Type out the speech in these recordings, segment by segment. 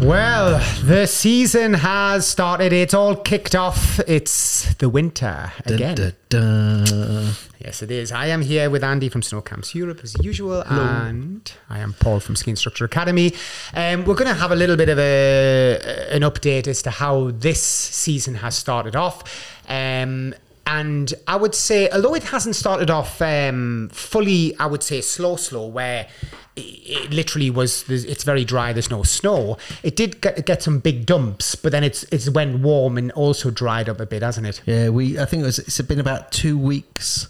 Well, the season has started. It's all kicked off. It's the winter again. Dun, dun, dun. Yes, it is. I am here with Andy from Snow Camps Europe as usual, and I am Paul from Ski Instructor Academy. Um, we're going to have a little bit of a an update as to how this season has started off. Um, and I would say, although it hasn't started off um, fully, I would say slow, slow, where it, it literally was, it's very dry, there's no snow. It did get, get some big dumps, but then it's it's went warm and also dried up a bit, hasn't it? Yeah, we. I think it was, it's been about two weeks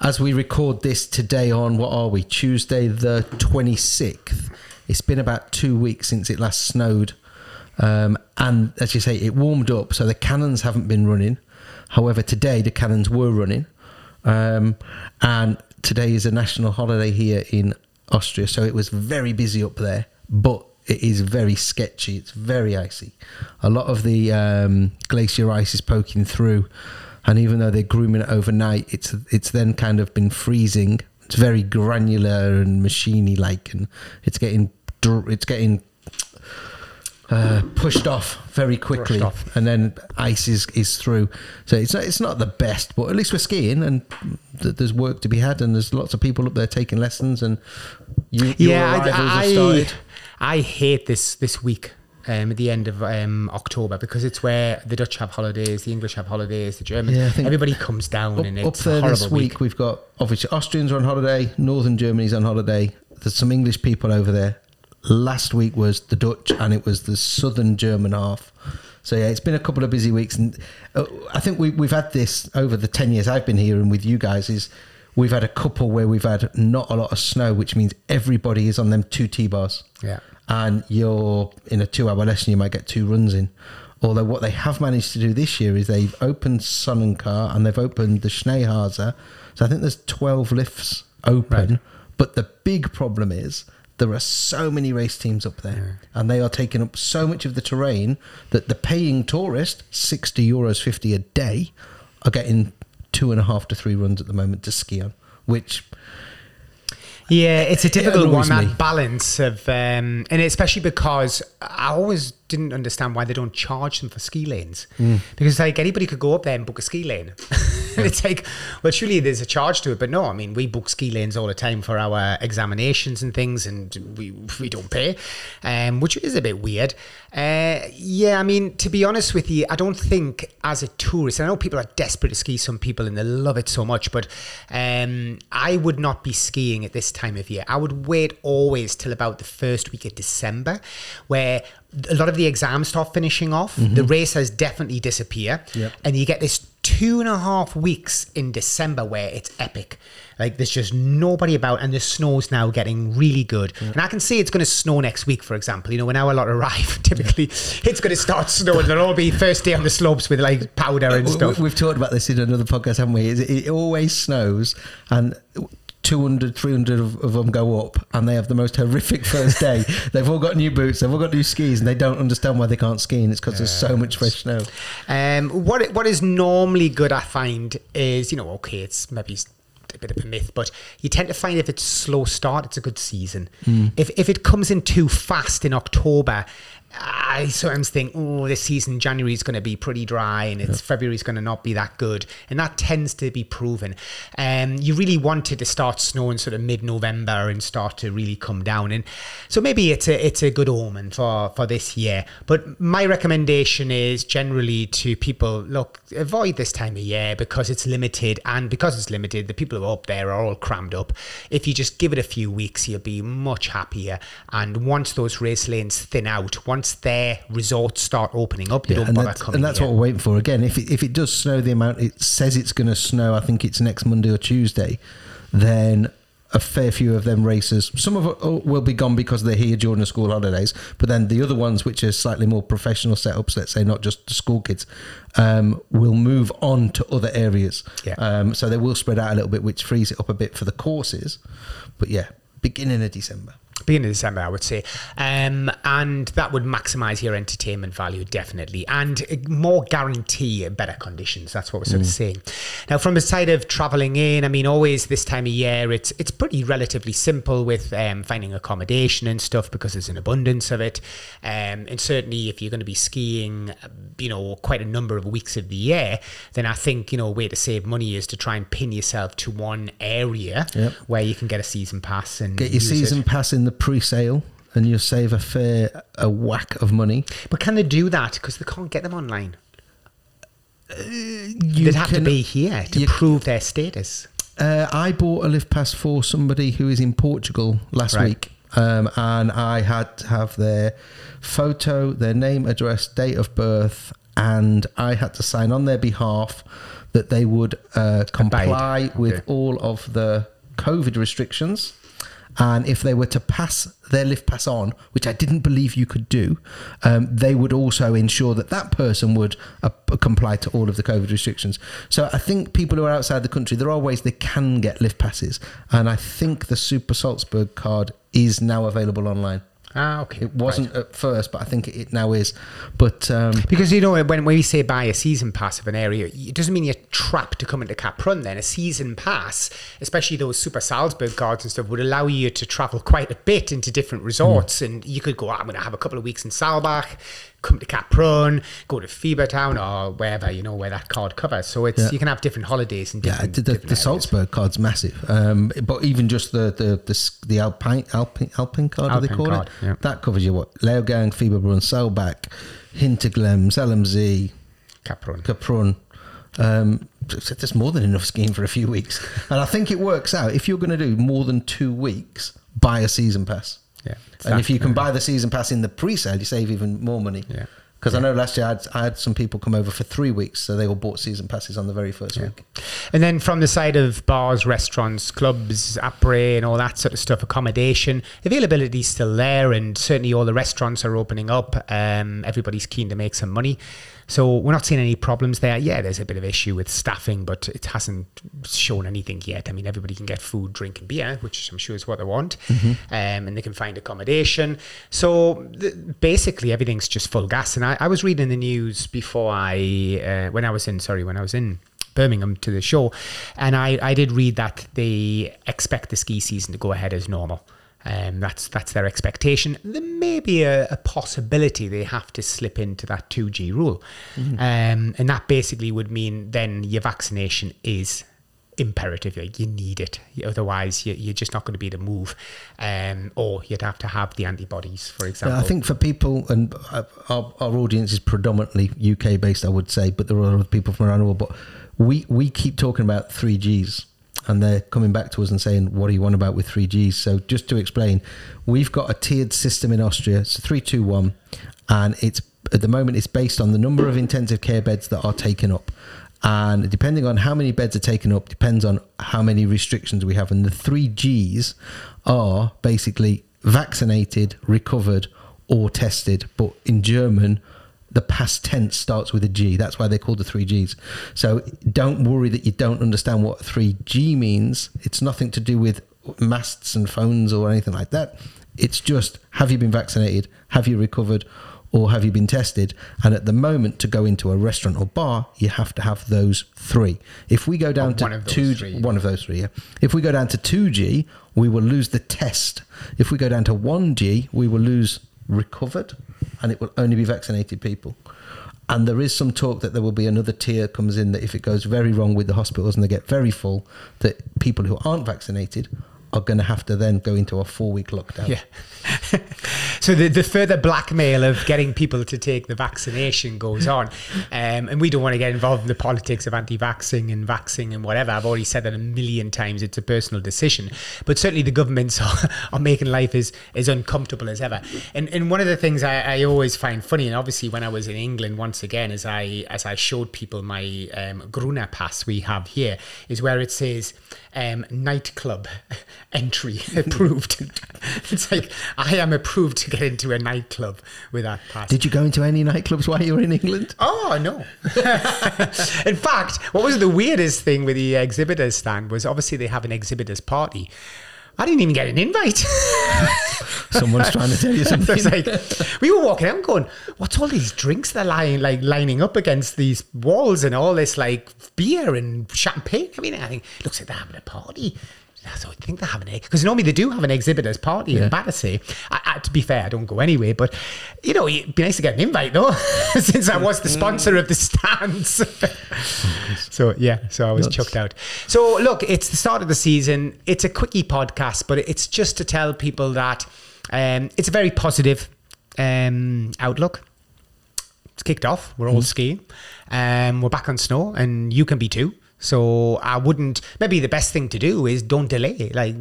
as we record this today. On what are we? Tuesday the twenty sixth. It's been about two weeks since it last snowed, um, and as you say, it warmed up. So the cannons haven't been running. However, today the cannons were running, um, and today is a national holiday here in Austria. So it was very busy up there, but it is very sketchy. It's very icy. A lot of the um, glacier ice is poking through, and even though they're grooming it overnight, it's it's then kind of been freezing. It's very granular and machiney like, and it's getting it's getting uh, pushed off very quickly, off. and then ice is, is through. So it's not, it's not the best, but at least we're skiing, and th- there's work to be had, and there's lots of people up there taking lessons, and you, your yeah, I, I, started. I hate this this week. Um, at the end of um, October because it's where the Dutch have holidays, the English have holidays, the Germans, Yeah, everybody comes down Up, and up it's there this week, we've got obviously Austrians are on holiday, Northern Germany's on holiday. There's some English people over there. Last week was the Dutch, and it was the Southern German half. So yeah, it's been a couple of busy weeks, and uh, I think we, we've had this over the ten years I've been here and with you guys. Is we've had a couple where we've had not a lot of snow, which means everybody is on them two T bars. Yeah. and you're in a two-hour lesson, you might get two runs in. Although what they have managed to do this year is they've opened Sonnenkar and they've opened the Schneehase. So I think there's 12 lifts open. Right. But the big problem is there are so many race teams up there and they are taking up so much of the terrain that the paying tourist, 60 euros 50 a day, are getting two and a half to three runs at the moment to ski on, which Yeah, it's a difficult annoys one. me. That balance of, um, and especially because I always didn't understand why they don't charge them for ski lanes, Mm. because like anybody could go up there and book a ski lane, and it's like, well, surely there's a charge to it, but no, I mean we book ski lanes all the time for our examinations and things, and we we don't pay, um, which is a bit weird. Uh, yeah, I mean to be honest with you, I don't think as a tourist, I know people are desperate to ski, some people and they love it so much, but um, I would not be skiing at this time of year. I would wait always till about the first week of December, where a lot of the exams start finishing off. The mm-hmm. races definitely disappear, Yep. and you get this two and a half weeks in December where it's epic. Like there's just nobody about, and the snow's now getting really good. And I can see it's going to snow next week, for example. You know, when our lot arrive, typically it's going to start snowing. There'll all be first day on the slopes with like powder and stuff. we- We've talked about this in another podcast, haven't we? It always snows and 200, 300 of, of them go up and they have the most horrific first day. they've all got new boots, they've all got new skis and they don't understand why they can't ski and it's because there's so much fresh snow. Um, what what is normally good, I find, is you know, okay, it's maybe a bit of a myth, but you tend to find if it's slow start, it's a good season. If if it comes in too fast in October. I sometimes think, oh, this season January is going to be pretty dry, and it's February is going to not be that good, and that tends to be proven. Um, you really want it to start snowing sort of mid-November and start to really come down, and so maybe it's a it's a good omen for for this year. But my recommendation is generally to people look avoid this time of year because it's limited, and because it's limited, the people who are up there are all crammed up. If you just give it a few weeks, you'll be much happier. And once those race lanes thin out, once their resorts start opening up, they don't and bother that's, coming and that's here. what we're waiting for. Again, if it, if it does snow the amount it says it's going to snow, I think it's next Monday or Tuesday, then a fair few of them races, some of it will be gone because they're here during the school holidays, but then the other ones, which are slightly more professional setups, let's say not just the school kids, um, will move on to other areas. Yeah. Um, so they will spread out a little bit, which frees it up a bit for the courses. But yeah, beginning of December. Beginning of December, I would say, um, and that would maximise your entertainment value definitely, and more guarantee better conditions. That's what we're sort of saying. Now, from the side of travelling in, I mean, always this time of year, it's it's pretty relatively simple with um, finding accommodation and stuff because there's an abundance of it, um, and certainly if you're going to be skiing, you know, quite a number of weeks of the year, then I think you know a way to save money is to try and pin yourself to one area Yep. where you can get a season pass and Get your use it. season pass in the pre-sale, and you'll save a fair a whack of money. But can they do that? Because they can't get them online. You They'd have to be here to you- prove their status. Uh, I bought a lift pass for somebody who is in Portugal last Right. week, um, and I had to have their photo, their name, address, date of birth, and I had to sign on their behalf that they would uh, comply with Okay. all of the COVID restrictions. And if they were to pass their lift pass on, which I didn't believe you could do, um, they would also ensure that that person would uh, comply to all of the COVID restrictions. So I think people who are outside the country, there are ways they can get lift passes. And I think the Super Salzburg card is now available online. Ah, okay. It wasn't at first, but I think it now is. But um, Because you know when, when we say buy a season pass of an area, it doesn't mean you're trapped to come into Kaprun. Then a season pass, especially those Super Salzburg cards and stuff, would allow you to travel quite a bit into different resorts, and you could go. "Ah, I'm going to have a couple of weeks in Saalbach, come to Kaprun, go to Fieberbrunn or wherever you know where that card covers. So it's Yeah. you can have different holidays and Yeah, different. the, the, different the. Salzburg card's massive. Um, but even just the the the, the Alpine Alpine Alpine card, do they call card, it? yeah. That covers you what Leogang, Fieberbrunn, Saalbach, Hinterglemm, LMZ, Cap Run. Kaprun. Um, there's more than enough skiing for a few weeks, and I think it works out. If you're going to do more than two weeks, buy a season pass. Yeah, and if you can buy the season pass in the pre-sale, you save even more money. Yeah. Because I know last year I had, I had some people come over for three weeks, so they all bought season passes on the very first week. And then from the side of bars, restaurants, clubs, après, and all that sort of stuff, accommodation, availability is still there, and certainly all the restaurants are opening up. Um, everybody's keen to make some money. So we're not seeing any problems there. Yeah, there's a bit of issue with staffing, but it hasn't shown anything yet. I mean, everybody can get food, drink, and beer, which I'm sure is what they want, um, and they can find accommodation. So th- basically, everything's just full gas. And I, I was reading the news before I, uh, when I was in, sorry, when I was in Birmingham to the show, and I, I did read that they expect the ski season to go ahead as normal. Um, that's that's their expectation. There may be a, a possibility they have to slip into that 2G rule, um, and that basically would mean then your vaccination is imperative. Like you need it, otherwise you, you're just not going to be able to move, um, or you'd have to have the antibodies, for example. Yeah, I think for people, and uh, our, our audience is predominantly UK based, I would say, but there are other people from around the world. But we, we keep talking about 3Gs and they're coming back to us and saying, What do you want about with 3Gs? So, just to explain, we've got a tiered system in Austria. It's 321, and it's at the moment it's based on the number of intensive care beds that are taken up. And depending on how many beds are taken up, depends on how many restrictions we have. And the three Gs are basically vaccinated, recovered, or tested. But in German, the past tense starts with a G. That's why they're called the three Gs. So don't worry that you don't understand what 3G means. It's nothing to do with masts and phones or anything like that. It's just have you been vaccinated? Have you recovered? Or have you been tested? And at the moment, to go into a restaurant or bar, you have to have those three. If we go down Or to one two, three. one of those three, yeah. If we go down to 2G, we will lose the test. If we go down to 1G, we will lose recovered and it will only be vaccinated people. And there is some talk that there will be another tier comes in that if it goes very wrong with the hospitals and they get very full, that people who aren't vaccinated are going to have to then go into a four week lockdown. Yeah. so the, the further blackmail of getting people to take the vaccination goes on. Um, and we don't want to get involved in the politics of anti-vaxxing and vaxing and whatever. I've already said that a million times. It's a personal decision. But certainly the governments are, are making life as, as uncomfortable as ever. And, and one of the things I, I always find funny, and obviously when I was in England once again, as I as I showed people my um, Gruner pass we have here, is where it says um, nightclub entry approved. it's like I am approved to get into a nightclub with that pass. Did you go into any nightclubs while you were in England? Oh no! in fact, what was the weirdest thing with the exhibitors stand was obviously they have an exhibitors party, I didn't even get an invite. Someone's trying to tell you something. Like we were walking out going, "What's all these drinks they're lying like lining up against these walls and all this like beer and champagne? I mean, I think it looks like they're having a party." So I think they have an because normally they do have an exhibitors party Yeah. in Battersea. I, I, to be fair, I don't go anyway, but you know, it'd be nice to get an invite though, since I was the sponsor of the stands. so yeah, so I was Nuts. chucked out. So look, it's the start of the season. It's a quickie podcast, but it's just to tell people that um, it's a very positive um, outlook. It's kicked off. We're all skiing. Um, we're back on snow, and you can be too. So I wouldn't. Maybe the best thing to do is don't delay. Like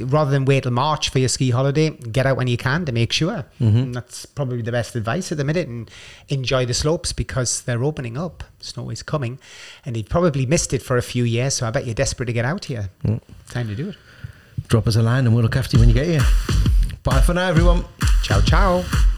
rather than wait till March for your ski holiday, get out when you can to make sure. Mm-hmm. And that's probably the best advice at the minute. And enjoy the slopes because they're opening up. Snow is coming, and you've probably missed it for a few years. So I bet you're desperate to get out here. Mm. Time to do it. Drop us a line and we'll look after you when you get here. Bye for now, everyone. Ciao, ciao.